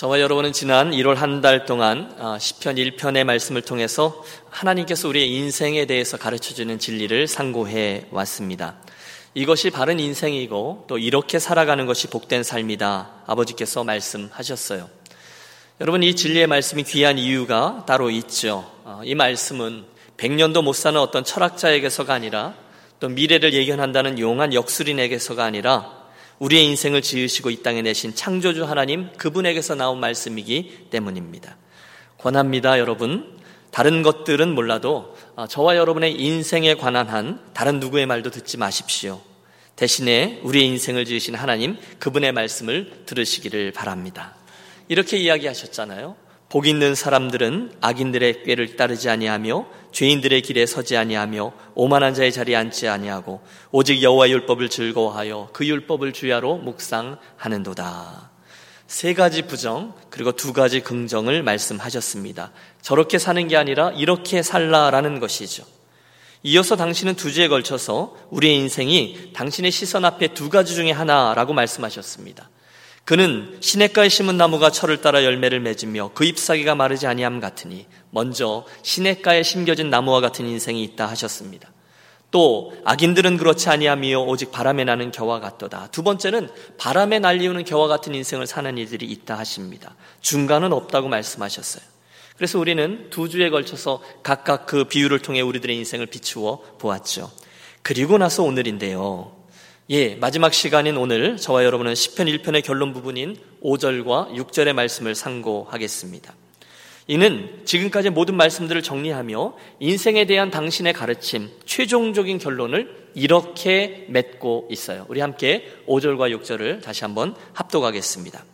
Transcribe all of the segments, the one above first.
저와 여러분은 지난 1월 한 달 동안 아, 시편 1편의 말씀을 통해서 하나님께서 우리의 인생에 대해서 가르쳐 주는 진리를 상고해 왔습니다. 이것이 바른 인생이고 또 이렇게 살아가는 것이 복된 삶이다. 아버지께서 말씀하셨어요. 여러분 이 진리의 말씀이 귀한 이유가 따로 있죠. 아, 이 말씀은 100년도 못 사는 어떤 철학자에게서가 아니라 또 미래를 예견한다는 용한 역술인에게서가 아니라 우리의 인생을 지으시고 이 땅에 내신 창조주 하나님 그분에게서 나온 말씀이기 때문입니다. 권합니다, 여러분. 다른 것들은 몰라도 아, 저와 여러분의 인생에 관한 한 다른 누구의 말도 듣지 마십시오. 대신에 우리의 인생을 지으신 하나님 그분의 말씀을 들으시기를 바랍니다. 이렇게 이야기하셨잖아요. 복 있는 사람들은 악인들의 꾀를 따르지 아니하며 죄인들의 길에 서지 아니하며 오만한 자의 자리에 앉지 아니하고 오직 여호와 율법을 즐거워하여 그 율법을 주야로 묵상하는도다. 세 가지 부정 그리고 두 가지 긍정을 말씀하셨습니다. 저렇게 사는 게 아니라 이렇게 살라라는 것이죠. 이어서 당신은 두 주에 걸쳐서 우리의 인생이 당신의 시선 앞에 두 가지 중에 하나라고 말씀하셨습니다. 그는 시냇가에 심은 나무가 철을 따라 열매를 맺으며 그 잎사귀가 마르지 아니함 같으니 먼저 시냇가에 심겨진 나무와 같은 인생이 있다 하셨습니다. 또 악인들은 그렇지 아니하며 오직 바람에 나는 겨와 같도다. 두 번째는 바람에 날리우는 겨와 같은 인생을 사는 이들이 있다 하십니다. 중간은 없다고 말씀하셨어요. 그래서 우리는 두 주에 걸쳐서 각각 그 비유를 통해 우리들의 인생을 비추어 보았죠. 그리고 나서 오늘인데요. 예, 마지막 시간인 오늘 저와 여러분은 10편 1편의 결론 부분인 5절과 6절의 말씀을 상고하겠습니다. 이는 지금까지 모든 말씀들을 정리하며 인생에 대한 당신의 가르침, 최종적인 결론을 이렇게 맺고 있어요. 우리 함께 5절과 6절을 다시 한번 합독하겠습니다.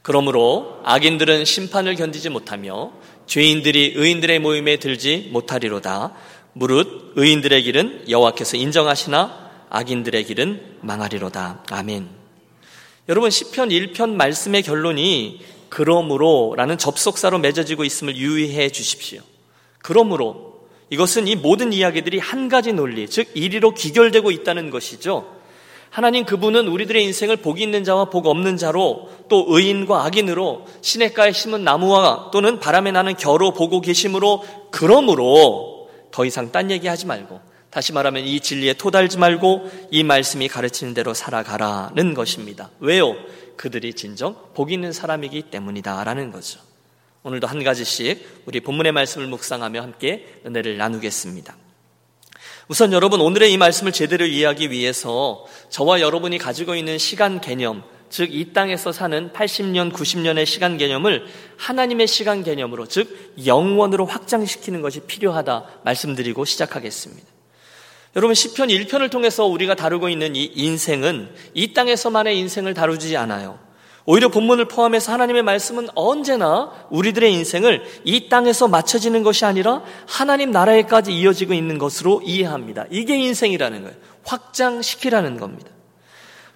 그러므로 악인들은 심판을 견디지 못하며 죄인들이 의인들의 모임에 들지 못하리로다. 무릇 의인들의 길은 여호와께서 인정하시나 악인들의 길은 망하리로다. 아멘. 여러분 시편 1편 말씀의 결론이 그러므로라는 접속사로 맺어지고 있음을 유의해 주십시오. 그러므로 이것은 이 모든 이야기들이 한 가지 논리, 즉 이리로 귀결되고 있다는 것이죠. 하나님 그분은 우리들의 인생을 복 있는 자와 복 없는 자로 또 의인과 악인으로 시냇가에 심은 나무와 또는 바람에 나는 겨로 보고 계심으로 그러므로 더 이상 딴 얘기하지 말고 다시 말하면 이 진리에 토달지 말고 이 말씀이 가르치는 대로 살아가라는 것입니다. 왜요? 그들이 진정 복 있는 사람이기 때문이다라는 거죠. 오늘도 한 가지씩 우리 본문의 말씀을 묵상하며 함께 은혜를 나누겠습니다. 우선 여러분 오늘의 이 말씀을 제대로 이해하기 위해서 저와 여러분이 가지고 있는 시간 개념, 즉 이 땅에서 사는 80년, 90년의 시간 개념을 하나님의 시간 개념으로, 즉 영원으로 확장시키는 것이 필요하다 말씀드리고 시작하겠습니다. 여러분 시편 1편을 통해서 우리가 다루고 있는 이 인생은 이 땅에서만의 인생을 다루지 않아요. 오히려 본문을 포함해서 하나님의 말씀은 언제나 우리들의 인생을 이 땅에서 맞춰지는 것이 아니라 하나님 나라에까지 이어지고 있는 것으로 이해합니다. 이게 인생이라는 거예요. 확장시키라는 겁니다.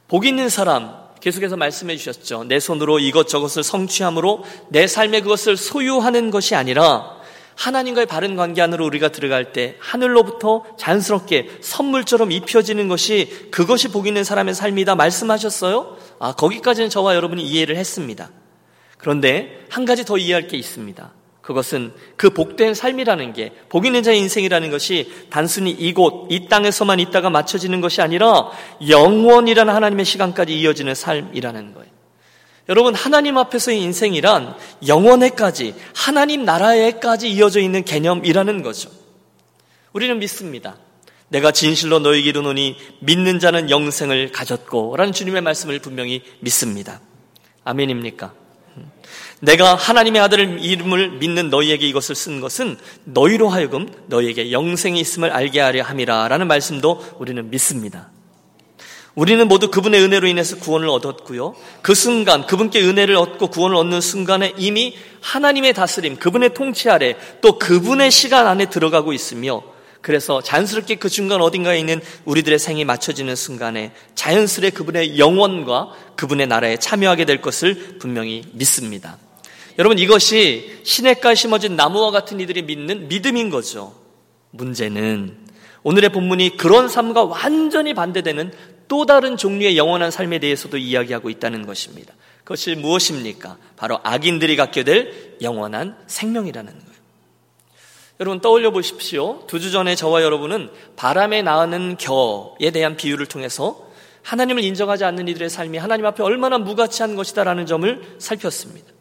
복 있는 사람, 계속해서 말씀해 주셨죠. 내 손으로 이것저것을 성취함으로 내 삶에 그것을 소유하는 것이 아니라 하나님과의 바른 관계 안으로 우리가 들어갈 때 하늘로부터 자연스럽게 선물처럼 입혀지는 것이 그것이 복 있는 사람의 삶이다 말씀하셨어요? 아, 거기까지는 저와 여러분이 이해를 했습니다. 그런데 한 가지 더 이해할 게 있습니다. 그것은 그 복된 삶이라는 게, 복 있는 자의 인생이라는 것이 단순히 이곳, 이 땅에서만 있다가 맞춰지는 것이 아니라 영원이라는 하나님의 시간까지 이어지는 삶이라는 거예요. 여러분, 하나님 앞에서의 인생이란 영원에까지, 하나님 나라에까지 이어져 있는 개념이라는 거죠. 우리는 믿습니다. 내가 진실로 너에게 이르노니 믿는 자는 영생을 가졌고 라는 주님의 말씀을 분명히 믿습니다. 아멘입니까? 내가 하나님의 아들을 이름을 믿는 너희에게 이것을 쓴 것은 너희로 하여금 너희에게 영생이 있음을 알게 하려 함이라 라는 말씀도 우리는 믿습니다. 우리는 모두 그분의 은혜로 인해서 구원을 얻었고요. 그 순간, 그분께 은혜를 얻고 구원을 얻는 순간에 이미 하나님의 다스림, 그분의 통치 아래 또 그분의 시간 안에 들어가고 있으며 그래서 자연스럽게 그 중간 어딘가에 있는 우리들의 생이 맞춰지는 순간에 자연스레 그분의 영원과 그분의 나라에 참여하게 될 것을 분명히 믿습니다. 여러분 이것이 시냇가에 심어진 나무와 같은 이들이 믿는 믿음인 거죠. 문제는 오늘의 본문이 그런 삶과 완전히 반대되는 또 다른 종류의 영원한 삶에 대해서도 이야기하고 있다는 것입니다. 그것이 무엇입니까? 바로 악인들이 갖게 될 영원한 생명이라는 거예요. 여러분 떠올려 보십시오. 두 주 전에 저와 여러분은 바람에 나는 겨에 대한 비유를 통해서 하나님을 인정하지 않는 이들의 삶이 하나님 앞에 얼마나 무가치한 것이다라는 점을 살폈습니다.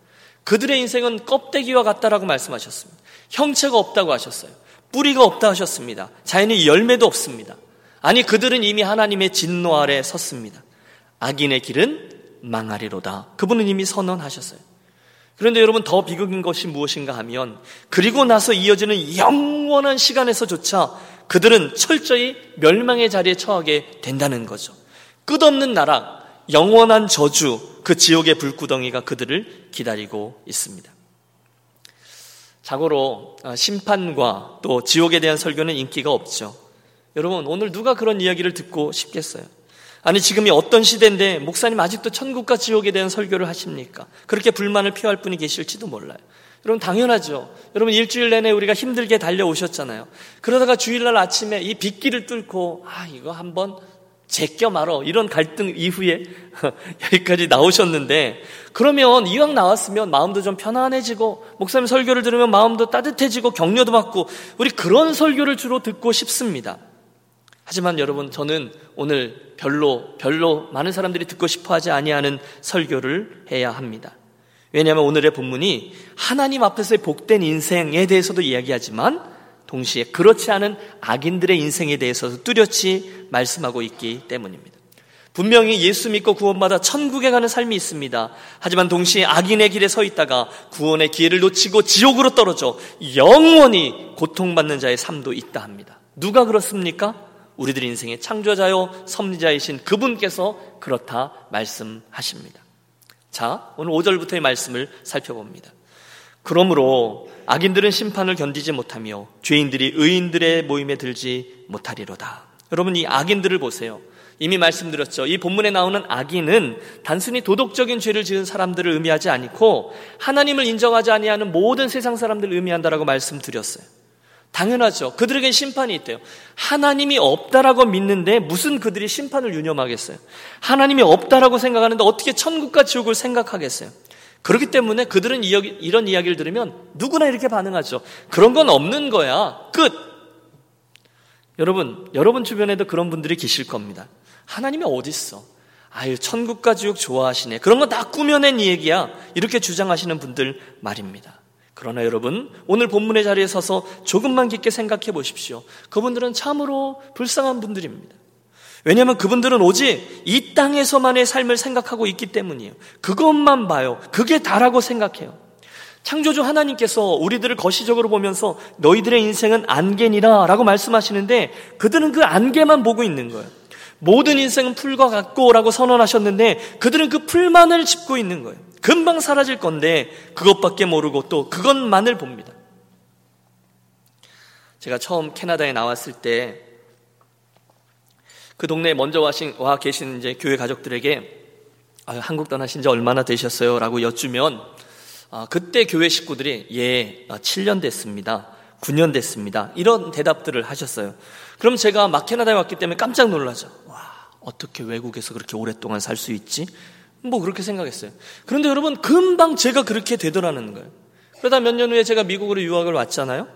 그들의 인생은 껍데기와 같다라고 말씀하셨습니다. 형체가 없다고 하셨어요. 뿌리가 없다 하셨습니다. 자연의 열매도 없습니다. 아니 그들은 이미 하나님의 진노 아래 섰습니다. 악인의 길은 망하리로다. 그분은 이미 선언하셨어요. 그런데 여러분 더 비극인 것이 무엇인가 하면 그리고 나서 이어지는 영원한 시간에서조차 그들은 철저히 멸망의 자리에 처하게 된다는 거죠. 끝없는 나락, 영원한 저주, 그 지옥의 불구덩이가 그들을 기다리고 있습니다. 자고로 어, 심판과 또 지옥에 대한 설교는 인기가 없죠. 여러분, 오늘 누가 그런 이야기를 듣고 싶겠어요? 아니, 지금이 어떤 시대인데 목사님 아직도 천국과 지옥에 대한 설교를 하십니까? 그렇게 불만을 표할 분이 계실지도 몰라요. 여러분, 당연하죠. 여러분, 일주일 내내 우리가 힘들게 달려오셨잖아요. 그러다가 주일날 아침에 이 빗길을 뚫고, 아, 이거 한번 제껴 말어. 이런 갈등 이후에 여기까지 나오셨는데, 그러면 이왕 나왔으면 마음도 좀 편안해지고, 목사님 설교를 들으면 마음도 따뜻해지고, 격려도 받고, 우리 그런 설교를 주로 듣고 싶습니다. 하지만 여러분 저는 오늘 별로 별로 많은 사람들이 듣고 싶어 하지 아니하는 설교를 해야 합니다. 왜냐하면 오늘의 본문이 하나님 앞에서의 복된 인생에 대해서도 이야기하지만 동시에 그렇지 않은 악인들의 인생에 대해서도 뚜렷이 말씀하고 있기 때문입니다. 분명히 예수 믿고 구원받아 천국에 가는 삶이 있습니다. 하지만 동시에 악인의 길에 서 있다가 구원의 기회를 놓치고 지옥으로 떨어져 영원히 고통받는 자의 삶도 있다 합니다. 누가 그렇습니까? 우리들 인생의 창조자요 섭리자이신 그분께서 그렇다 말씀하십니다. 자, 오늘 5절부터의 말씀을 살펴봅니다. 그러므로 악인들은 심판을 견디지 못하며 죄인들이 의인들의 모임에 들지 못하리로다. 여러분 이 악인들을 보세요. 이미 말씀드렸죠. 이 본문에 나오는 악인은 단순히 도덕적인 죄를 지은 사람들을 의미하지 않고 하나님을 인정하지 아니하는 모든 세상 사람들을 의미한다라고 말씀드렸어요. 당연하죠. 그들에겐 심판이 있대요. 하나님이 없다라고 믿는데 무슨 그들이 심판을 유념하겠어요? 하나님이 없다라고 생각하는데 어떻게 천국과 지옥을 생각하겠어요? 그렇기 때문에 그들은 이런 이야기를 들으면 누구나 이렇게 반응하죠. 그런 건 없는 거야. 끝. 여러분, 여러분 주변에도 그런 분들이 계실 겁니다. 하나님이 어딨어? 아유, 천국과 지옥 좋아하시네. 그런 거다 꾸며낸 얘기야. 이렇게 주장하시는 분들 말입니다. 그러나 여러분, 오늘 본문의 자리에 서서 조금만 깊게 생각해 보십시오. 그분들은 참으로 불쌍한 분들입니다. 왜냐하면 그분들은 오직 이 땅에서만의 삶을 생각하고 있기 때문이에요. 그것만 봐요. 그게 다라고 생각해요. 창조주 하나님께서 우리들을 거시적으로 보면서 너희들의 인생은 안개니라 라고 말씀하시는데 그들은 그 안개만 보고 있는 거예요. 모든 인생은 풀과 같고 라고 선언하셨는데 그들은 그 풀만을 짚고 있는 거예요. 금방 사라질 건데 그것밖에 모르고 또 그것만을 봅니다. 제가 처음 캐나다에 나왔을 때 그 동네에 먼저 와 계신 이제 교회 가족들에게 아, 한국 떠나신 지 얼마나 되셨어요? 라고 여쭈면 아, 그때 교회 식구들이 예, 7년 아, 됐습니다. 9년 됐습니다. 이런 대답들을 하셨어요. 그럼 제가 막 캐나다에 왔기 때문에 깜짝 놀라죠. 와, 어떻게 외국에서 그렇게 오랫동안 살 수 있지? 뭐 그렇게 생각했어요. 그런데 여러분 금방 제가 그렇게 되더라는 거예요. 그러다 몇 년 후에 제가 미국으로 유학을 왔잖아요.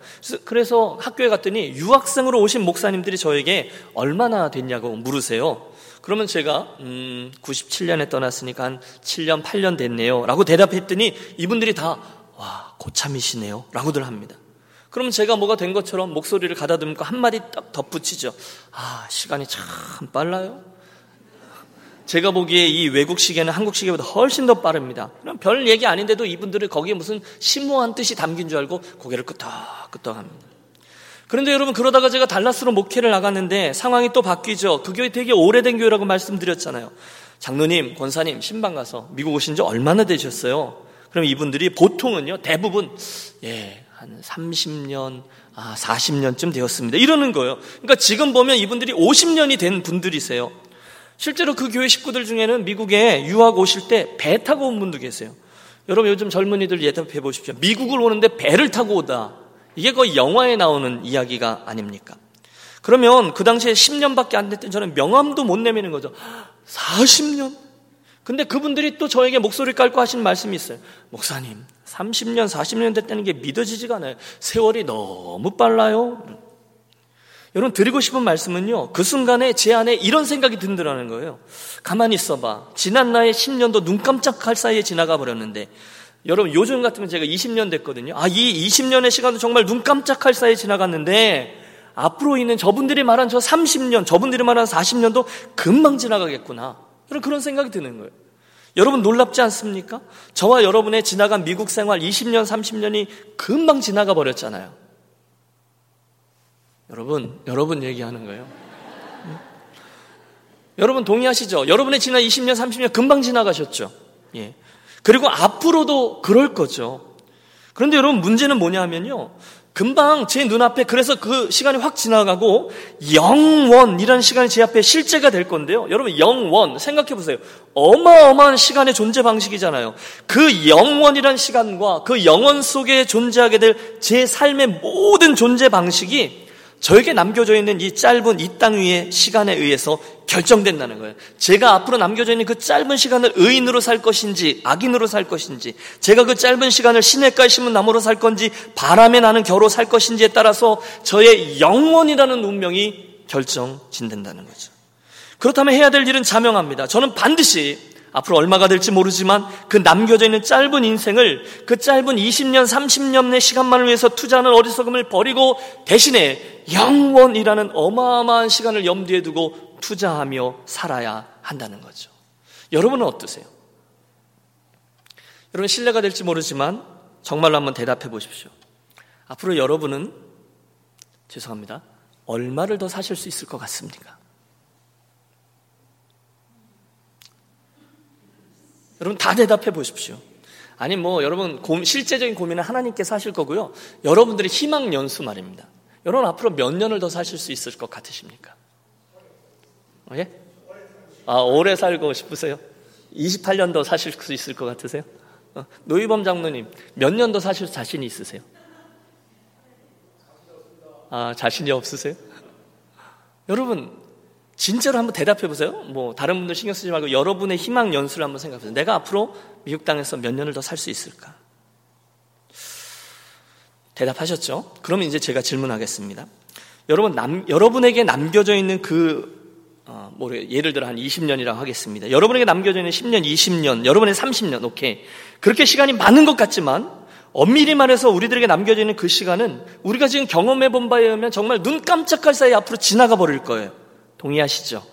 그래서 학교에 갔더니 유학생으로 오신 목사님들이 저에게 얼마나 됐냐고 물으세요. 그러면 제가 음 97년에 떠났으니까 한 7년 8년 됐네요. 라고 대답했더니 이분들이 다 와, 고참이시네요. 라고들 합니다. 그러면 제가 뭐가 된 것처럼 목소리를 가다듬고 한마디 딱 덧붙이죠. 아, 시간이 참 빨라요. 제가 보기에 이 외국 시계는 한국 시계보다 훨씬 더 빠릅니다. 그럼 별 얘기 아닌데도 이분들은 거기에 무슨 심오한 뜻이 담긴 줄 알고 고개를 끄덕끄덕 합니다. 그런데 여러분 그러다가 제가 달라스로 목회를 나갔는데 상황이 또 바뀌죠. 그 교회 되게 오래된 교회라고 말씀드렸잖아요. 장로님, 권사님, 신방 가서 미국 오신 지 얼마나 되셨어요? 그럼 이분들이 보통은요, 대부분, 예, 한 30년, 아, 40년쯤 되었습니다. 이러는 거예요. 그러니까 지금 보면 이분들이 50년이 된 분들이세요. 실제로 그 교회 식구들 중에는 미국에 유학 오실 때 배 타고 온 분도 계세요. 여러분 요즘 젊은이들 예답해 보십시오. 미국을 오는데 배를 타고 오다. 이게 거의 영화에 나오는 이야기가 아닙니까? 그러면 그 당시에 10년밖에 안 됐던 저는 명함도 못 내미는 거죠. 40년? 근데 그분들이 또 저에게 목소리를 깔고 하신 말씀이 있어요. 목사님, 30년, 40년 됐다는 게 믿어지지가 않아요. 세월이 너무 빨라요. 여러분 드리고 싶은 말씀은요. 그 순간에 제 안에 이런 생각이 든다는 거예요. 가만히 있어봐. 지난 나의 10년도 눈 깜짝할 사이에 지나가 버렸는데 여러분 요즘 같으면 제가 20년 됐거든요. 아, 이 20년의 시간도 정말 눈 깜짝할 사이에 지나갔는데 앞으로 있는 저분들이 말한 저 30년, 저분들이 말한 40년도 금방 지나가겠구나. 여러분 그런 생각이 드는 거예요. 여러분 놀랍지 않습니까? 저와 여러분의 지나간 미국 생활 20년, 30년이 금방 지나가 버렸잖아요. 여러분, 여러분 얘기하는 거예요. 응? 여러분 동의하시죠? 여러분의 지난 20년, 30년 금방 지나가셨죠? 예. 그리고 앞으로도 그럴 거죠. 그런데 여러분 문제는 뭐냐면요. 금방 제 눈앞에 그래서 그 시간이 확 지나가고 영원이라는 시간이 제 앞에 실제가 될 건데요. 여러분 영원 생각해 보세요. 어마어마한 시간의 존재 방식이잖아요. 그 영원이라는 시간과 그 영원 속에 존재하게 될 제 삶의 모든 존재 방식이 저에게 남겨져 있는 이 짧은 이 땅 위의 시간에 의해서 결정된다는 거예요. 제가 앞으로 남겨져 있는 그 짧은 시간을 의인으로 살 것인지 악인으로 살 것인지 제가 그 짧은 시간을 시냇가에 심은 나무로 살 건지 바람에 나는 겨로 살 것인지에 따라서 저의 영원이라는 운명이 결정진된다는 거죠. 그렇다면 해야 될 일은 자명합니다. 저는 반드시 앞으로 얼마가 될지 모르지만 그 남겨져 있는 짧은 인생을 그 짧은 20년, 30년의 시간만을 위해서 투자하는 어리석음을 버리고 대신에 영원이라는 어마어마한 시간을 염두에 두고 투자하며 살아야 한다는 거죠. 여러분은 어떠세요? 여러분 신뢰가 될지 모르지만 정말로 한번 대답해 보십시오. 앞으로 여러분은 죄송합니다. 얼마를 더 사실 수 있을 것 같습니까? 여러분 다 대답해 보십시오. 아니 뭐 여러분 고, 실제적인 고민은 하나님께서 하실 거고요. 여러분들의 희망 연수 말입니다. 여러분 앞으로 몇 년을 더 사실 수 있을 것 같으십니까? 예? 아 오래 살고 싶으세요? 28년 더 사실 수 있을 것 같으세요? 어, 노희범 장로님 몇 년 더 사실 자신이 있으세요? 아 자신이 없으세요? 여러분 진짜로 한번 대답해 보세요. 뭐 다른 분들 신경 쓰지 말고 여러분의 희망 연수를 한번 생각해 보세요. 내가 앞으로 미국 땅에서 몇 년을 더 살 수 있을까? 대답하셨죠? 그러면 이제 제가 질문하겠습니다. 여러분 남, 여러분에게 남겨져 있는 그 어, 뭐 예를 들어 한 20년이라고 하겠습니다. 여러분에게 남겨져 있는 10년, 20년, 여러분의 30년, 오케이. 그렇게 시간이 많은 것 같지만 엄밀히 말해서 우리들에게 남겨져 있는 그 시간은 우리가 지금 경험해 본 바에 의하면 정말 눈 깜짝할 사이 앞으로 지나가 버릴 거예요. 동의하시죠?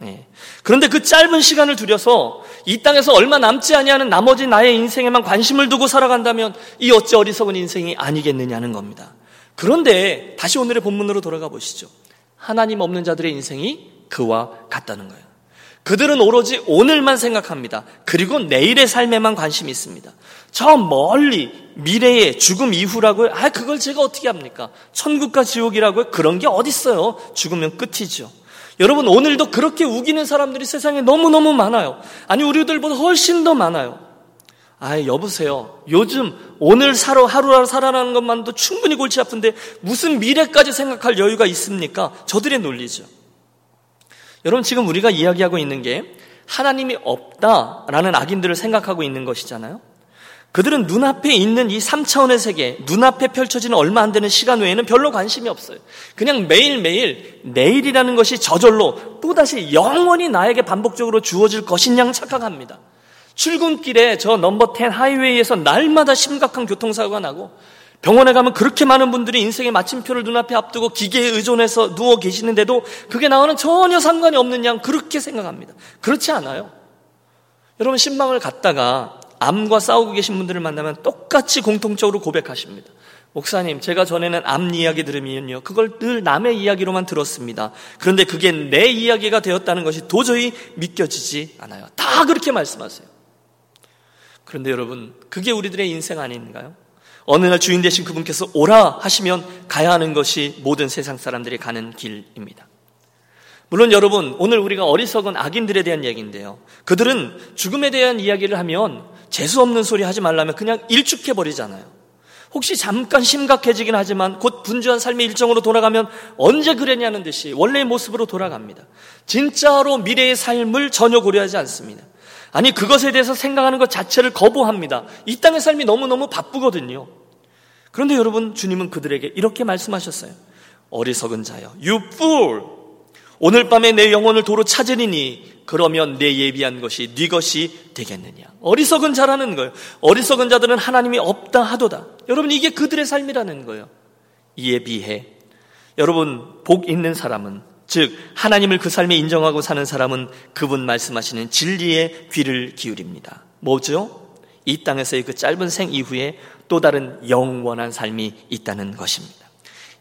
네. 그런데 그 짧은 시간을 들여서 이 땅에서 얼마 남지 아니하는 나머지 나의 인생에만 관심을 두고 살아간다면 이 어찌 어리석은 인생이 아니겠느냐는 겁니다. 그런데 다시 오늘의 본문으로 돌아가 보시죠. 하나님 없는 자들의 인생이 그와 같다는 거예요. 그들은 오로지 오늘만 생각합니다. 그리고 내일의 삶에만 관심이 있습니다. 저 멀리 미래의 죽음 이후라고요? 아, 그걸 제가 어떻게 합니까? 천국과 지옥이라고요? 그런 게 어딨어요? 죽으면 끝이죠. 여러분 오늘도 그렇게 우기는 사람들이 세상에 너무너무 많아요. 아니 우리들보다 훨씬 더 많아요. 아, 여보세요. 요즘 오늘 사러 하루하루 살아나는 것만도 충분히 골치 아픈데 무슨 미래까지 생각할 여유가 있습니까? 저들의 논리죠. 여러분 지금 우리가 이야기하고 있는 게 하나님이 없다라는 악인들을 생각하고 있는 것이잖아요. 그들은 눈앞에 있는 이 3차원의 세계, 눈앞에 펼쳐지는 얼마 안 되는 시간 외에는 별로 관심이 없어요. 그냥 매일매일 내일이라는 것이 저절로 또다시 영원히 나에게 반복적으로 주어질 것인 양 착각합니다. 출근길에 저 넘버 10 하이웨이에서 날마다 심각한 교통사고가 나고 병원에 가면 그렇게 많은 분들이 인생의 마침표를 눈앞에 앞두고 기계에 의존해서 누워 계시는데도 그게 나와는 전혀 상관이 없는 양 그렇게 생각합니다. 그렇지 않아요. 여러분 신방을 갔다가 암과 싸우고 계신 분들을 만나면 똑같이 공통적으로 고백하십니다. 목사님, 제가 전에는 암 이야기 들으면요. 그걸 늘 남의 이야기로만 들었습니다. 그런데 그게 내 이야기가 되었다는 것이 도저히 믿겨지지 않아요. 다 그렇게 말씀하세요. 그런데 여러분, 그게 우리들의 인생 아닌가요? 어느 날 주인 되신 그분께서 오라 하시면 가야 하는 것이 모든 세상 사람들이 가는 길입니다. 물론 여러분, 오늘 우리가 어리석은 악인들에 대한 얘기인데요. 그들은 죽음에 대한 이야기를 하면 재수 없는 소리 하지 말라면 그냥 일축해 버리잖아요. 혹시 잠깐 심각해지긴 하지만 곧 분주한 삶의 일정으로 돌아가면 언제 그랬냐는 듯이 원래의 모습으로 돌아갑니다. 진짜로 미래의 삶을 전혀 고려하지 않습니다. 아니, 그것에 대해서 생각하는 것 자체를 거부합니다. 이 땅의 삶이 너무너무 바쁘거든요. 그런데 여러분, 주님은 그들에게 이렇게 말씀하셨어요. 어리석은 자여, you fool! 오늘 밤에 내 영혼을 도로 찾으리니 그러면 내 예비한 것이 네 것이 되겠느냐. 어리석은 자라는 거예요. 어리석은 자들은 하나님이 없다 하도다. 여러분 이게 그들의 삶이라는 거예요. 이에 비해 여러분 복 있는 사람은 즉 하나님을 그 삶에 인정하고 사는 사람은 그분 말씀하시는 진리에 귀를 기울입니다. 뭐죠? 이 땅에서의 그 짧은 생 이후에 또 다른 영원한 삶이 있다는 것입니다.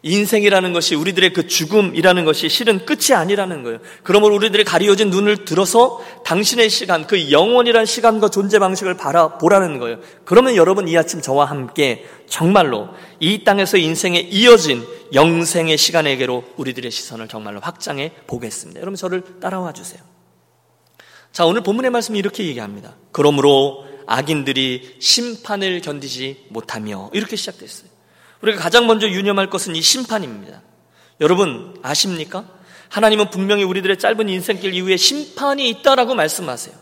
인생이라는 것이 우리들의 그 죽음이라는 것이 실은 끝이 아니라는 거예요. 그러므로 우리들의 가리워진 눈을 들어서 당신의 시간, 그 영원이란 시간과 존재 방식을 바라보라는 거예요. 그러면 여러분 이 아침 저와 함께 정말로 이 땅에서 인생에 이어진 영생의 시간에게로 우리들의 시선을 정말로 확장해 보겠습니다. 여러분 저를 따라와 주세요. 자, 오늘 본문의 말씀이 이렇게 얘기합니다. 그러므로 악인들이 심판을 견디지 못하며 이렇게 시작됐어요. 우리가 가장 먼저 유념할 것은 이 심판입니다. 여러분 아십니까? 하나님은 분명히 우리들의 짧은 인생길 이후에 심판이 있다라고 말씀하세요.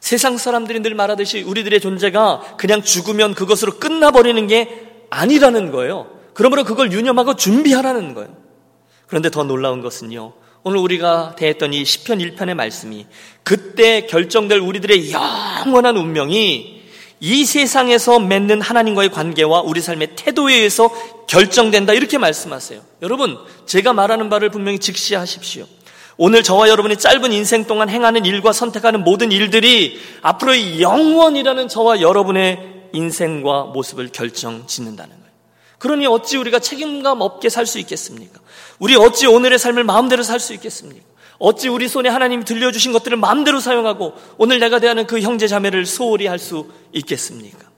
세상 사람들이 늘 말하듯이 우리들의 존재가 그냥 죽으면 그것으로 끝나버리는 게 아니라는 거예요. 그러므로 그걸 유념하고 준비하라는 거예요. 그런데 더 놀라운 것은요. 오늘 우리가 대했던 이 시편 1편의 말씀이 그때 결정될 우리들의 영원한 운명이 이 세상에서 맺는 하나님과의 관계와 우리 삶의 태도에 의해서 결정된다. 이렇게 말씀하세요. 여러분, 제가 말하는 바를 분명히 직시하십시오. 오늘 저와 여러분이 짧은 인생 동안 행하는 일과 선택하는 모든 일들이 앞으로의 영원이라는 저와 여러분의 인생과 모습을 결정 짓는다는 거예요. 그러니 어찌 우리가 책임감 없게 살 수 있겠습니까? 우리 어찌 오늘의 삶을 마음대로 살 수 있겠습니까? 어찌 우리 손에 하나님이 들려주신 것들을 마음대로 사용하고 오늘 내가 대하는 그 형제 자매를 소홀히 할 수 있겠습니까?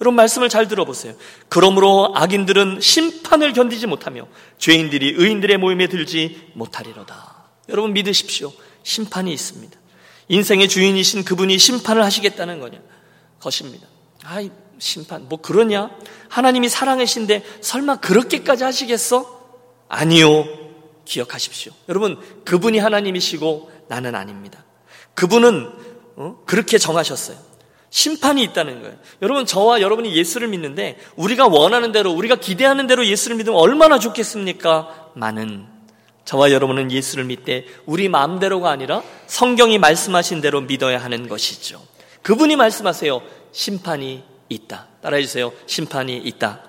여러분 말씀을 잘 들어보세요. 그러므로 악인들은 심판을 견디지 못하며 죄인들이 의인들의 모임에 들지 못하리로다. 여러분 믿으십시오. 심판이 있습니다. 인생의 주인이신 그분이 심판을 하시겠다는 거냐? 것입니다. 아이 심판 뭐 그러냐? 하나님이 사랑이신데 설마 그렇게까지 하시겠어? 아니요. 기억하십시오. 여러분, 그분이 하나님이시고 나는 아닙니다. 그분은 어? 그렇게 정하셨어요. 심판이 있다는 거예요. 여러분, 저와 여러분이 예수를 믿는데 우리가 원하는 대로, 우리가 기대하는 대로 예수를 믿으면 얼마나 좋겠습니까? 많은 저와 여러분은 예수를 믿되 우리 마음대로가 아니라 성경이 말씀하신 대로 믿어야 하는 것이죠. 그분이 말씀하세요. 심판이 있다. 따라해 주세요. 심판이 있다.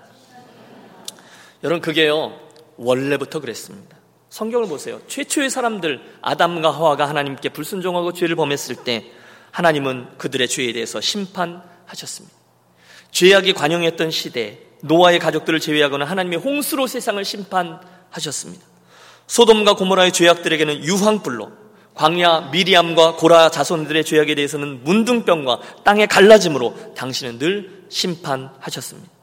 여러분, 그게요, 원래부터 그랬습니다. 성경을 보세요. 최초의 사람들 아담과 하와가 하나님께 불순종하고 죄를 범했을 때 하나님은 그들의 죄에 대해서 심판하셨습니다. 죄악이 관영했던 시대 노아의 가족들을 제외하고는 하나님의 홍수로 세상을 심판하셨습니다. 소돔과 고모라의 죄악들에게는 유황불로 광야 미리암과 고라 자손들의 죄악에 대해서는 문둥병과 땅의 갈라짐으로 당신은 늘 심판하셨습니다.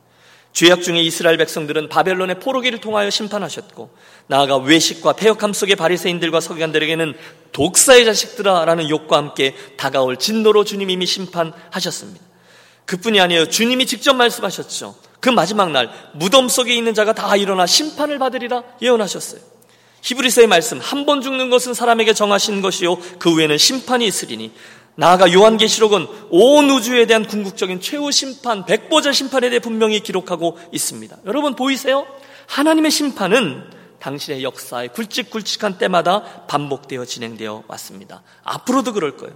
죄악 중에 이스라엘 백성들은 바벨론의 포로기를 통하여 심판하셨고 나아가 외식과 폐역함 속의 바리새인들과 서기관들에게는 독사의 자식들아라는 욕과 함께 다가올 진노로 주님 이미 심판하셨습니다. 그뿐이 아니에요. 주님이 직접 말씀하셨죠. 그 마지막 날 무덤 속에 있는 자가 다 일어나 심판을 받으리라 예언하셨어요. 히브리서의 말씀 한 번 죽는 것은 사람에게 정하신 것이요 그 후에는 심판이 있으리니 나아가 요한계시록은 온 우주에 대한 궁극적인 최후 심판, 백보자 심판에 대해 분명히 기록하고 있습니다. 여러분 보이세요? 하나님의 심판은 당신의 역사에 굵직굵직한 때마다 반복되어 진행되어 왔습니다. 앞으로도 그럴 거예요.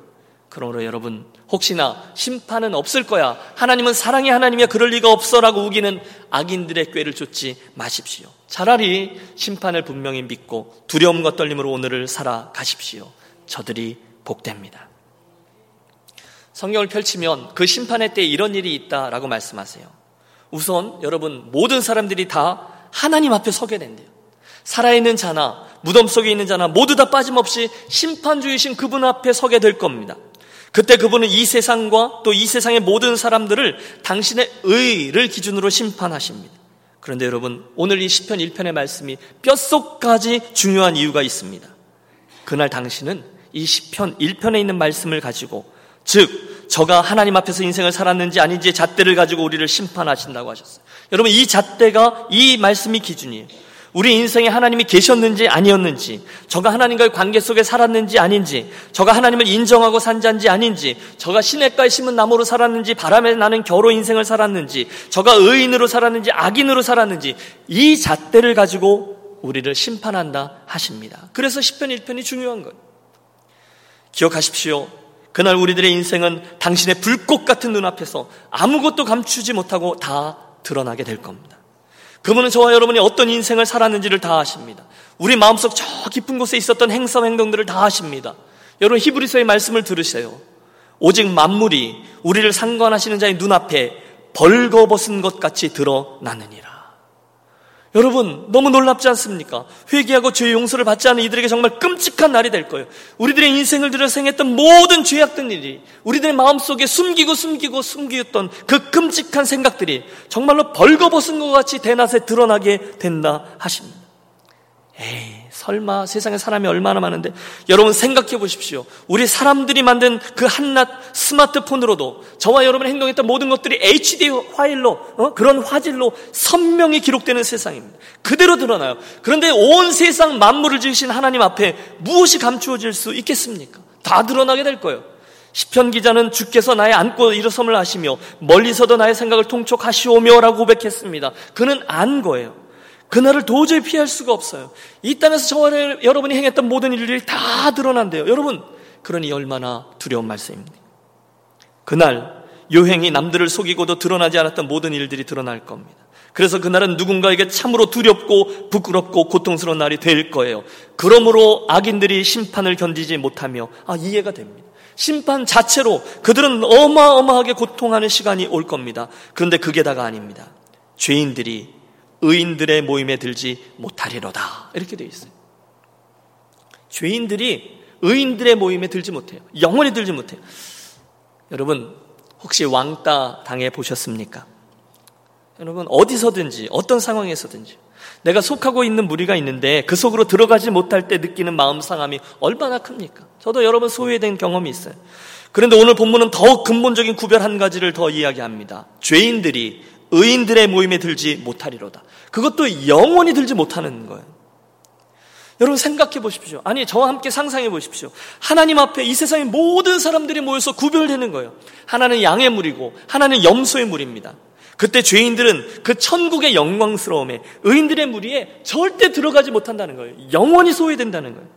그러므로 여러분 혹시나 심판은 없을 거야. 하나님은 사랑의 하나님이야. 그럴 리가 없어라고 우기는 악인들의 꾀를 쫓지 마십시오. 차라리 심판을 분명히 믿고 두려움과 떨림으로 오늘을 살아가십시오. 저들이 복됩니다. 성경을 펼치면 그 심판의 때 이런 일이 있다라고 말씀하세요. 우선 여러분 모든 사람들이 다 하나님 앞에 서게 된대요. 살아있는 자나 무덤 속에 있는 자나 모두 다 빠짐없이 심판주이신 그분 앞에 서게 될 겁니다. 그때 그분은 이 세상과 또 이 세상의 모든 사람들을 당신의 의를 기준으로 심판하십니다. 그런데 여러분 오늘 이 시편 1편의 말씀이 뼛속까지 중요한 이유가 있습니다. 그날 당신은 이 시편 1편에 있는 말씀을 가지고 즉, 저가 하나님 앞에서 인생을 살았는지 아닌지 의 잣대를 가지고 우리를 심판하신다고 하셨어요. 여러분, 이 잣대가 이 말씀이 기준이에요. 우리 인생에 하나님이 계셨는지 아니었는지, 저가 하나님과의 관계 속에 살았는지 아닌지, 저가 하나님을 인정하고 산 자인지 아닌지, 저가 시냇가에 심은 나무로 살았는지, 바람에 나는 겨로 인생을 살았는지, 저가 의인으로 살았는지, 악인으로 살았는지, 이 잣대를 가지고 우리를 심판한다 하십니다. 그래서 10편 1편이 중요한 거예요. 기억하십시오. 그날 우리들의 인생은 당신의 불꽃 같은 눈앞에서 아무것도 감추지 못하고 다 드러나게 될 겁니다. 그분은 저와 여러분이 어떤 인생을 살았는지를 다 아십니다. 우리 마음속 저 깊은 곳에 있었던 행사 행동들을 다 아십니다. 여러분 히브리서의 말씀을 들으세요. 오직 만물이 우리를 상관하시는 자의 눈앞에 벌거벗은 것 같이 드러나느니라. 여러분, 너무 놀랍지 않습니까? 회개하고 죄의 용서를 받지 않은 이들에게 정말 끔찍한 날이 될 거예요. 우리들의 인생을 들여 생했던 모든 죄악된 일이 우리들의 마음속에 숨기고 숨기고 숨기었던 그 끔찍한 생각들이 정말로 벌거벗은 것 같이 대낮에 드러나게 된다 하십니다. 에이, 설마 세상에 사람이 얼마나 많은데 여러분 생각해 보십시오. 우리 사람들이 만든 그 한낱 스마트폰으로도 저와 여러분이 행동했던 모든 것들이 HD 파일로 어? 그런 화질로 선명히 기록되는 세상입니다. 그대로 드러나요. 그런데 온 세상 만물을 지으신 하나님 앞에 무엇이 감추어질 수 있겠습니까? 다 드러나게 될 거예요. 시편 기자는 주께서 나의 안고 일어섬을 하시며 멀리서도 나의 생각을 통촉하시오며라고 고백했습니다. 그는 안 거예요. 그날을 도저히 피할 수가 없어요. 이 땅에서 저와 여러분이 행했던 모든 일들이 다 드러난대요. 여러분, 그러니 얼마나 두려운 말씀입니다. 그날 요행이 남들을 속이고도 드러나지 않았던 모든 일들이 드러날 겁니다. 그래서 그날은 누군가에게 참으로 두렵고 부끄럽고 고통스러운 날이 될 거예요. 그러므로 악인들이 심판을 견디지 못하며 아 이해가 됩니다. 심판 자체로 그들은 어마어마하게 고통하는 시간이 올 겁니다. 그런데 그게 다가 아닙니다. 죄인들이 의인들의 모임에 들지 못하리로다. 이렇게 되어 있어요. 죄인들이 의인들의 모임에 들지 못해요. 영원히 들지 못해요. 여러분, 혹시 왕따 당해 보셨습니까? 여러분, 어디서든지, 어떤 상황에서든지, 내가 속하고 있는 무리가 있는데 그 속으로 들어가지 못할 때 느끼는 마음 상함이 얼마나 큽니까? 저도 여러분 소외된 경험이 있어요. 그런데 오늘 본문은 더욱 근본적인 구별 한 가지를 더 이야기합니다. 죄인들이 의인들의 모임에 들지 못하리로다. 그것도 영원히 들지 못하는 거예요. 여러분 생각해 보십시오. 아니, 저와 함께 상상해 보십시오. 하나님 앞에 이 세상의 모든 사람들이 모여서 구별되는 거예요. 하나는 양의 물이고, 하나는 염소의 물입니다. 그때 죄인들은 그 천국의 영광스러움에 의인들의 무리에 절대 들어가지 못한다는 거예요. 영원히 소외된다는 거예요.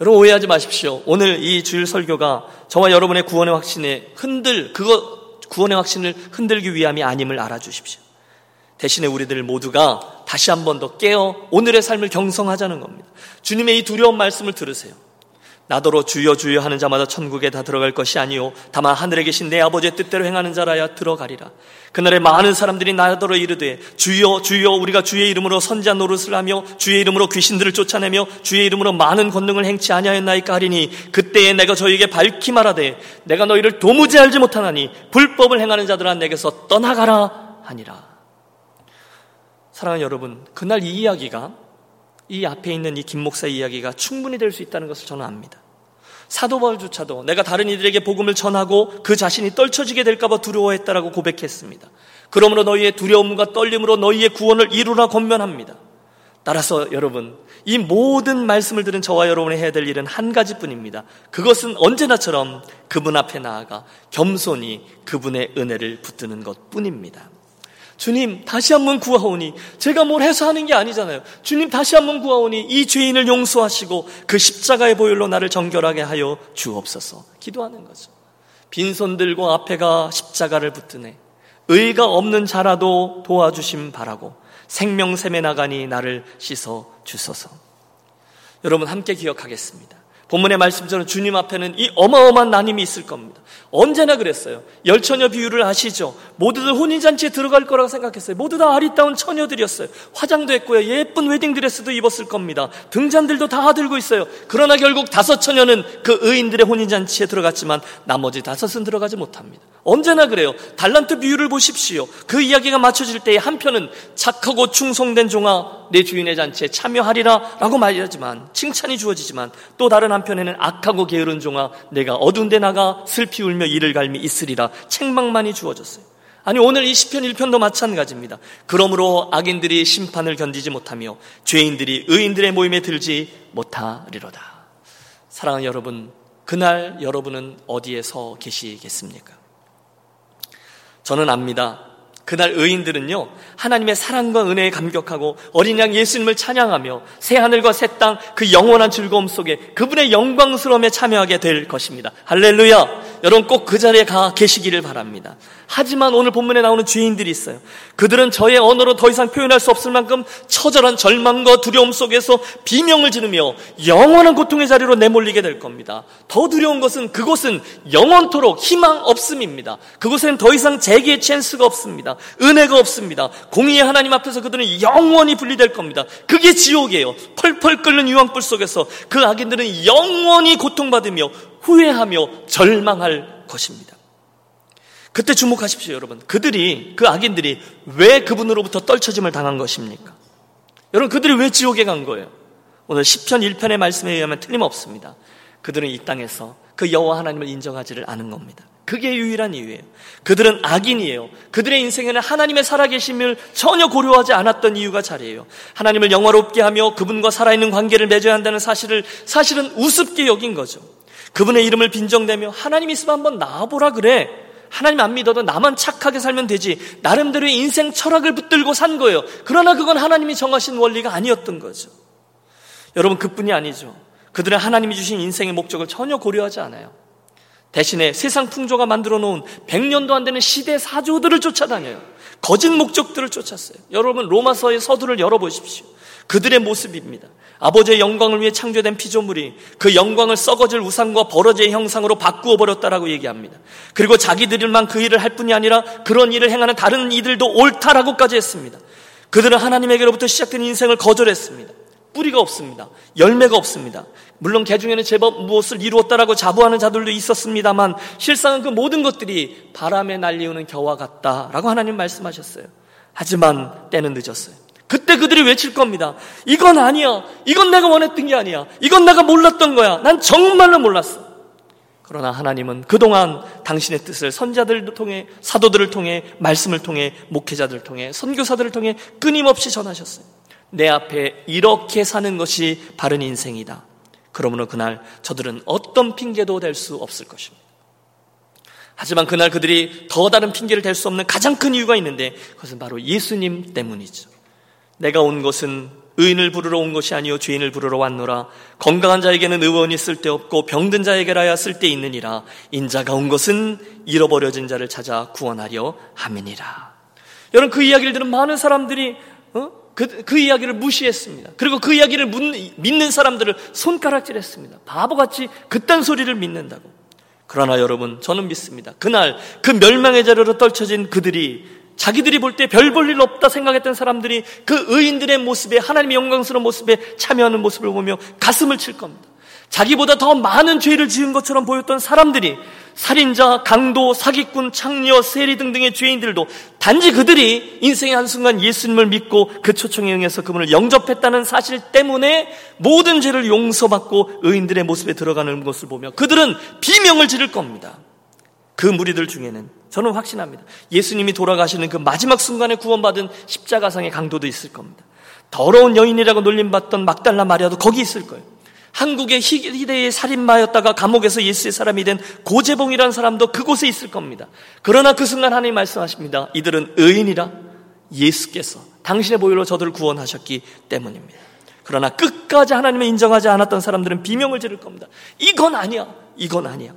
여러분 오해하지 마십시오. 오늘 이 주일 설교가 저와 여러분의 구원의 확신에 흔들, 그거 구원의 확신을 흔들기 위함이 아님을 알아주십시오. 대신에 우리들 모두가 다시 한 번 더 깨어 오늘의 삶을 경성하자는 겁니다. 주님의 이 두려운 말씀을 들으세요. 나더러 주여 주여 하는 자마다 천국에 다 들어갈 것이 아니요 다만 하늘에 계신 내 아버지의 뜻대로 행하는 자라야 들어가리라. 그날에 많은 사람들이 나더러 이르되 주여 주여 우리가 주의 이름으로 선지한 노릇을 하며 주의 이름으로 귀신들을 쫓아내며 주의 이름으로 많은 권능을 행치 아니하였나이까 하리니 그때에 내가 저에게 밝히 말하되 내가 너희를 도무지 알지 못하나니 불법을 행하는 자들아 내게서 떠나가라 하니라. 사랑하는 여러분, 그날 이 이야기가 이 앞에 있는 이 김 목사 이야기가 충분히 될 수 있다는 것을 저는 압니다. 사도 바울조차도 내가 다른 이들에게 복음을 전하고 그 자신이 떨쳐지게 될까봐 두려워했다라고 고백했습니다. 그러므로 너희의 두려움과 떨림으로 너희의 구원을 이루라 권면합니다. 따라서 여러분, 이 모든 말씀을 들은 저와 여러분이 해야 될 일은 한 가지뿐입니다. 그것은 언제나처럼 그분 앞에 나아가 겸손히 그분의 은혜를 붙드는 것 뿐입니다. 주님 다시 한번 구하오니 제가 뭘 해서 하는 게 아니잖아요. 주님 다시 한번 구하오니 이 죄인을 용서하시고 그 십자가의 보혈로 나를 정결하게 하여 주옵소서. 기도하는 거죠. 빈손 들고 앞에가 십자가를 붙드네. 의가 없는 자라도 도와주심 바라고 생명샘에 나가니 나를 씻어 주소서. 여러분 함께 기억하겠습니다. 본문의 말씀처럼 주님 앞에는 이 어마어마한 나님이 있을 겁니다. 언제나 그랬어요. 열 처녀 비유를 아시죠? 모두들 혼인잔치에 들어갈 거라고 생각했어요. 모두 다 아리따운 처녀들이었어요. 화장도 했고요. 예쁜 웨딩드레스도 입었을 겁니다. 등잔들도 다 들고 있어요. 그러나 결국 다섯 처녀는 그 의인들의 혼인잔치에 들어갔지만 나머지 다섯은 들어가지 못합니다. 언제나 그래요. 달란트 비유를 보십시오. 그 이야기가 맞춰질 때에 한편은 착하고 충성된 종아 내 주인의 잔치에 참여하리라 라고 말하지만 칭찬이 주어지지만 또 다른 한편에는 악하고 게으른 종아 내가 어두운 데 나가 슬피 울며 이를 갈미 있으리라 책망만이 주어졌어요. 아니 오늘 이 시편 1편도 마찬가지입니다. 그러므로 악인들이 심판을 견디지 못하며 죄인들이 의인들의 모임에 들지 못하리로다. 사랑하는 여러분, 그날 여러분은 어디에 서 계시겠습니까? 저는 압니다. 그날 의인들은요, 하나님의 사랑과 은혜에 감격하고 어린 양 예수님을 찬양하며 새하늘과 새 땅 그 영원한 즐거움 속에 그분의 영광스러움에 참여하게 될 것입니다. 할렐루야! 여러분 꼭 그 자리에 가 계시기를 바랍니다. 하지만 오늘 본문에 나오는 죄인들이 있어요. 그들은 저의 언어로 더 이상 표현할 수 없을 만큼 처절한 절망과 두려움 속에서 비명을 지르며 영원한 고통의 자리로 내몰리게 될 겁니다. 더 두려운 것은 그곳은 영원토록 희망 없음입니다. 그곳엔 더 이상 재기의 찬스가 없습니다. 은혜가 없습니다. 공의의 하나님 앞에서 그들은 영원히 분리될 겁니다. 그게 지옥이에요. 펄펄 끓는 유황불 속에서 그 악인들은 영원히 고통받으며 후회하며 절망할 것입니다. 그때 주목하십시오, 여러분. 그들이, 그 악인들이 왜 그분으로부터 떨쳐짐을 당한 것입니까? 여러분, 그들이 왜 지옥에 간 거예요? 오늘 10편 1편의 말씀에 의하면 틀림없습니다. 그들은 이 땅에서 그 여호와 하나님을 인정하지를 않은 겁니다. 그게 유일한 이유예요. 그들은 악인이에요. 그들의 인생에는 하나님의 살아계심을 전혀 고려하지 않았던 이유가 자리예요. 하나님을 영화롭게 하며 그분과 살아있는 관계를 맺어야 한다는 사실을 사실은 우습게 여긴 거죠. 그분의 이름을 빈정대며 하나님 있으면 한번 나와보라 그래. 하나님 안 믿어도 나만 착하게 살면 되지. 나름대로의 인생 철학을 붙들고 산 거예요. 그러나 그건 하나님이 정하신 원리가 아니었던 거죠. 여러분, 그뿐이 아니죠. 그들은 하나님이 주신 인생의 목적을 전혀 고려하지 않아요. 대신에 세상 풍조가 만들어 놓은 100년도 안 되는 시대 사조들을 쫓아다녀요. 거짓 목적들을 쫓았어요. 여러분, 로마서의 서두를 열어보십시오. 그들의 모습입니다. 아버지의 영광을 위해 창조된 피조물이 그 영광을 썩어질 우상과 버러지의 형상으로 바꾸어 버렸다라고 얘기합니다. 그리고 자기들만 그 일을 할 뿐이 아니라 그런 일을 행하는 다른 이들도 옳다라고까지 했습니다. 그들은 하나님에게로부터 시작된 인생을 거절했습니다. 뿌리가 없습니다. 열매가 없습니다. 물론 개 중에는 제법 무엇을 이루었다라고 자부하는 자들도 있었습니다만 실상은 그 모든 것들이 바람에 날리우는 겨와 같다라고 하나님 말씀하셨어요. 하지만 때는 늦었어요. 그때 그들이 외칠 겁니다. 이건 아니야. 이건 내가 원했던 게 아니야. 이건 내가 몰랐던 거야. 난 정말로 몰랐어. 그러나 하나님은 그동안 당신의 뜻을 선자들을 통해 사도들을 통해 말씀을 통해 목회자들을 통해 선교사들을 통해 끊임없이 전하셨어요. 내 앞에 이렇게 사는 것이 바른 인생이다. 그러므로 그날 저들은 어떤 핑계도 될 수 없을 것입니다. 하지만 그날 그들이 더 다른 핑계를 댈 수 없는 가장 큰 이유가 있는데 그것은 바로 예수님 때문이죠. 내가 온 것은 의인을 부르러 온 것이 아니요 죄인을 부르러 왔노라 건강한 자에게는 의원이 쓸데 없고 병든 자에게라야 쓸데 있느니라 인자가 온 것은 잃어버려진 자를 찾아 구원하려 함이니라 여러분 그 이야기를 들은 많은 사람들이 어? 그, 그 이야기를 무시했습니다. 그리고 그 이야기를 믿는 사람들을 손가락질했습니다. 바보같이 그딴 소리를 믿는다고. 그러나 여러분, 저는 믿습니다. 그날 그 멸망의 자료로 떨쳐진 그들이 자기들이 볼 때 별 볼 일 없다 생각했던 사람들이 그 의인들의 모습에 하나님의 영광스러운 모습에 참여하는 모습을 보며 가슴을 칠 겁니다. 자기보다 더 많은 죄를 지은 것처럼 보였던 사람들이 살인자, 강도, 사기꾼, 창녀, 세리 등등의 죄인들도 단지 그들이 인생의 한순간 예수님을 믿고 그 초청에 응해서 그분을 영접했다는 사실 때문에 모든 죄를 용서받고 의인들의 모습에 들어가는 것을 보며 그들은 비명을 지를 겁니다. 그 무리들 중에는 저는 확신합니다. 예수님이 돌아가시는 그 마지막 순간에 구원받은 십자가상의 강도도 있을 겁니다. 더러운 여인이라고 놀림받던 막달라 마리아도 거기 있을 거예요. 한국의 희대의 살인마였다가 감옥에서 예수의 사람이 된 고재봉이라는 사람도 그곳에 있을 겁니다. 그러나 그 순간 하나님 말씀하십니다. 이들은 의인이라 예수께서 당신의 보혈로 저들을 구원하셨기 때문입니다. 그러나 끝까지 하나님을 인정하지 않았던 사람들은 비명을 지를 겁니다. 이건 아니야. 이건 아니야.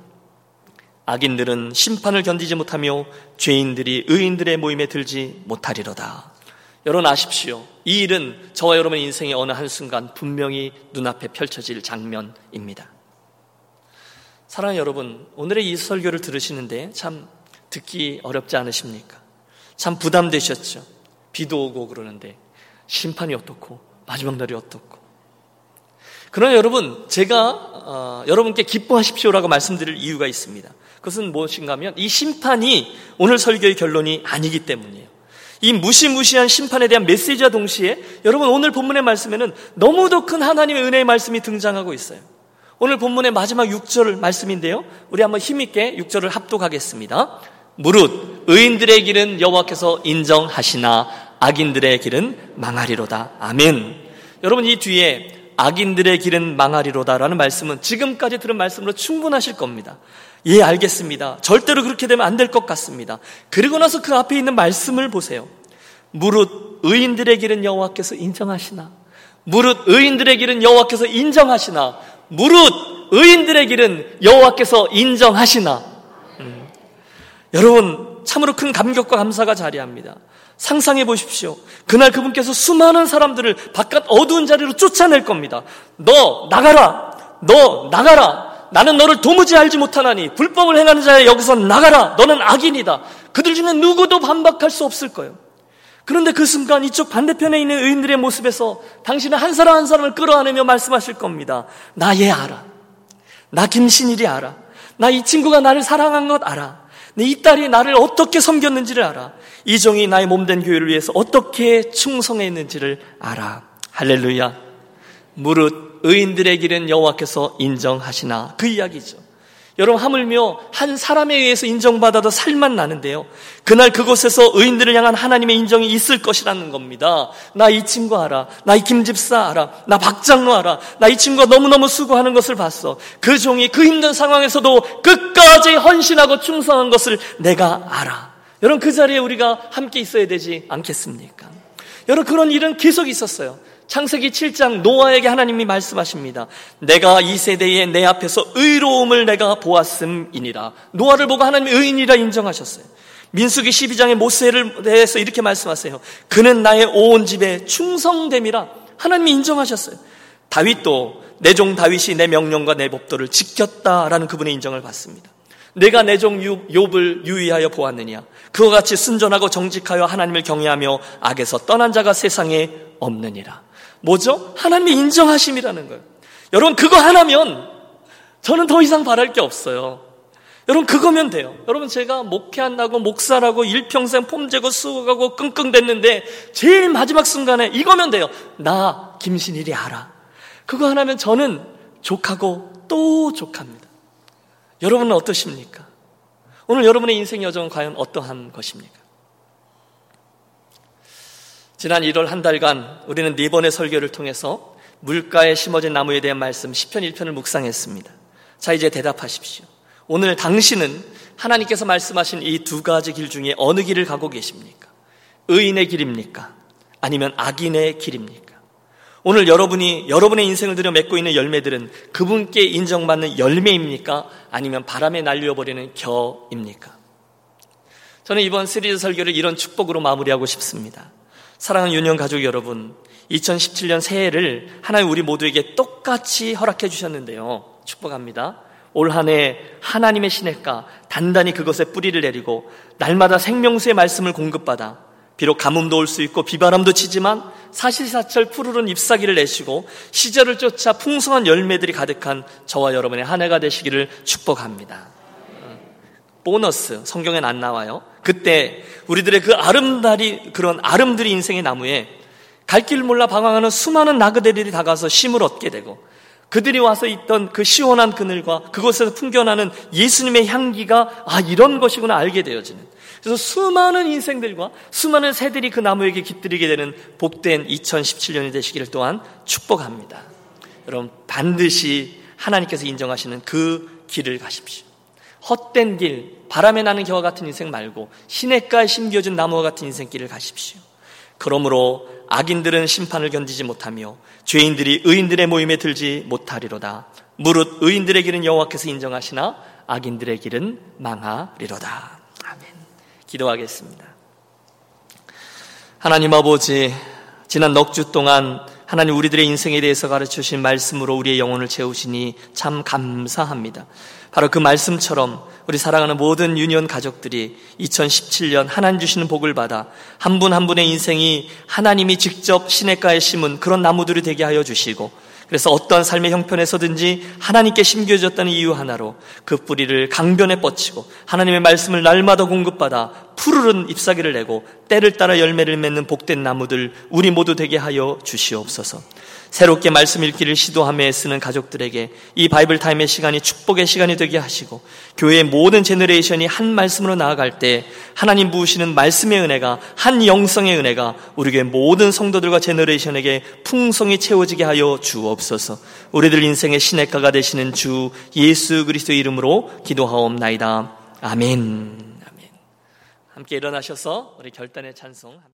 악인들은 심판을 견디지 못하며 죄인들이 의인들의 모임에 들지 못하리로다. 여러분 아십시오. 이 일은 저와 여러분의 인생의 어느 한순간 분명히 눈앞에 펼쳐질 장면입니다. 사랑하는 여러분, 오늘의 이 설교를 들으시는데 참 듣기 어렵지 않으십니까? 참 부담되셨죠? 비도 오고 그러는데 심판이 어떻고 마지막 날이 어떻고 그러나 여러분, 제가 어, 여러분께 기뻐하십시오라고 말씀드릴 이유가 있습니다. 그것은 무엇인가 하면 이 심판이 오늘 설교의 결론이 아니기 때문이에요. 이 무시무시한 심판에 대한 메시지와 동시에 여러분 오늘 본문의 말씀에는 너무도 큰 하나님의 은혜의 말씀이 등장하고 있어요. 오늘 본문의 마지막 6절 말씀인데요. 우리 한번 힘있게 6절을 합독하겠습니다. 무릇 의인들의 길은 여호와께서 인정하시나 악인들의 길은 망하리로다. 아멘. 여러분 이 뒤에 악인들의 길은 망하리로다라는 말씀은 지금까지 들은 말씀으로 충분하실 겁니다. 예, 알겠습니다. 절대로 그렇게 되면 안 될 것 같습니다. 그리고 나서 그 앞에 있는 말씀을 보세요. 무릇 의인들의 길은 여호와께서 인정하시나 무릇 의인들의 길은 여호와께서 인정하시나 무릇 의인들의 길은 여호와께서 인정하시나 음. 여러분 참으로 큰 감격과 감사가 자리합니다. 상상해 보십시오. 그날 그분께서 수많은 사람들을 바깥 어두운 자리로 쫓아낼 겁니다. 너 나가라. 너 나가라. 나는 너를 도무지 알지 못하나니 불법을 행하는 자야 여기서 나가라. 너는 악인이다. 그들 중에 누구도 반박할 수 없을 거예요. 그런데 그 순간 이쪽 반대편에 있는 의인들의 모습에서 당신은 한 사람 한 사람을 끌어안으며 말씀하실 겁니다. 나 얘 알아. 나 김신일이 알아. 나 이 친구가 나를 사랑한 것 알아. 이 딸이 나를 어떻게 섬겼는지를 알아. 이 종이 나의 몸된 교회를 위해서 어떻게 충성했는지를 알아. 할렐루야. 무릇 의인들의 길은 여호와께서 인정하시나 그 이야기죠. 여러분 하물며 한 사람에 의해서 인정받아도 살만 나는데요. 그날 그곳에서 의인들을 향한 하나님의 인정이 있을 것이라는 겁니다. 나 이 친구 알아. 나 이 김집사 알아. 나 박장로 알아. 나 이 친구가 너무너무 수고하는 것을 봤어. 그 종이 그 힘든 상황에서도 끝까지 헌신하고 충성한 것을 내가 알아. 여러분 그 자리에 우리가 함께 있어야 되지 않겠습니까? 여러분 그런 일은 계속 있었어요. 창세기 7장 노아에게 하나님이 말씀하십니다. 내가 이 세대에 내 앞에서 의로움을 내가 보았음이니라. 노아를 보고 하나님이 의인이라 인정하셨어요. 민수기 12장의 모세를 대해서 이렇게 말씀하세요. 그는 나의 온 집에 충성됨이라 하나님이 인정하셨어요. 다윗도 내 종 다윗이 내 명령과 내 법도를 지켰다라는 그분의 인정을 받습니다. 내가 내 종 욥을 유의하여 보았느냐? 그와 같이 순전하고 정직하여 하나님을 경외하며 악에서 떠난 자가 세상에 없느니라. 뭐죠? 하나님의 인정하심이라는 거예요. 여러분, 그거 하나면 저는 더 이상 바랄 게 없어요. 여러분, 그거면 돼요. 여러분, 제가 목회한다고 목사라고 일평생 폼재고 수고하고 끙끙댔는데 제일 마지막 순간에 이거면 돼요. 나 김신일이 알아. 그거 하나면 저는 족하고 또 족합니다. 여러분은 어떠십니까? 오늘 여러분의 인생 여정은 과연 어떠한 것입니까? 지난 1월 한 달간 우리는 네 번의 설교를 통해서 물가에 심어진 나무에 대한 말씀 10편 1편을 묵상했습니다. 자, 이제 대답하십시오. 오늘 당신은 하나님께서 말씀하신 이 두 가지 길 중에 어느 길을 가고 계십니까? 의인의 길입니까? 아니면 악인의 길입니까? 오늘 여러분이 여러분의 인생을 들여 맺고 있는 열매들은 그분께 인정받는 열매입니까? 아니면 바람에 날려버리는 겨입니까? 저는 이번 시리즈 설교를 이런 축복으로 마무리하고 싶습니다. 사랑하는 유년 가족 여러분, 2017년 새해를 하나님 우리 모두에게 똑같이 허락해 주셨는데요. 축복합니다. 올 한 해 하나님의 시냇가 단단히 그것에 뿌리를 내리고 날마다 생명수의 말씀을 공급받아 비록 가뭄도 올 수 있고 비바람도 치지만 사실사철 푸르른 잎사귀를 내시고 시절을 쫓아 풍성한 열매들이 가득한 저와 여러분의 한 해가 되시기를 축복합니다. 보너스 성경엔 안 나와요. 그때 우리들의 그 아름다리 그런 아름드리 인생의 나무에 갈 길 몰라 방황하는 수많은 나그네들이 다가서 심을 얻게 되고 그들이 와서 있던 그 시원한 그늘과 그곳에서 풍겨나는 예수님의 향기가 아 이런 것이구나 알게 되어지는 그래서 수많은 인생들과 수많은 새들이 그 나무에게 깃들이게 되는 복된 2017년이 되시기를 또한 축복합니다. 여러분 반드시 하나님께서 인정하시는 그 길을 가십시오. 헛된 길, 바람에 나는 겨와 같은 인생 말고 시냇가에 심겨진 나무와 같은 인생길을 가십시오. 그러므로 악인들은 심판을 견디지 못하며 죄인들이 의인들의 모임에 들지 못하리로다. 무릇 의인들의 길은 여호와께서 인정하시나 악인들의 길은 망하리로다. 기도하겠습니다. 하나님 아버지, 지난 넉 주 동안 하나님 우리들의 인생에 대해서 가르쳐 주신 말씀으로 우리의 영혼을 채우시니 참 감사합니다. 바로 그 말씀처럼 우리 사랑하는 모든 유니온 가족들이 2017년 하나님 주시는 복을 받아 한 분 한 분의 인생이 하나님이 직접 시냇가에 심은 그런 나무들이 되게 하여 주시고 그래서 어떠한 삶의 형편에서든지 하나님께 심겨졌다는 이유 하나로 그 뿌리를 강변에 뻗치고 하나님의 말씀을 날마다 공급받아 푸르른 잎사귀를 내고 때를 따라 열매를 맺는 복된 나무들 우리 모두 되게 하여 주시옵소서. 새롭게 말씀 읽기를 시도하며 애쓰는 가족들에게 이 바이블 타임의 시간이 축복의 시간이 되게 하시고 교회의 모든 generation이 한 말씀으로 나아갈 때 하나님 부으시는 말씀의 은혜가 한 영성의 은혜가 우리 교회 모든 성도들과 제너레이션에게 풍성히 채워지게 하여 주옵소서. 우리들 인생의 시냇가가 되시는 주 예수 그리스도 이름으로 기도하옵나이다. 아멘. 함께 일어나셔서 우리 결단의 찬송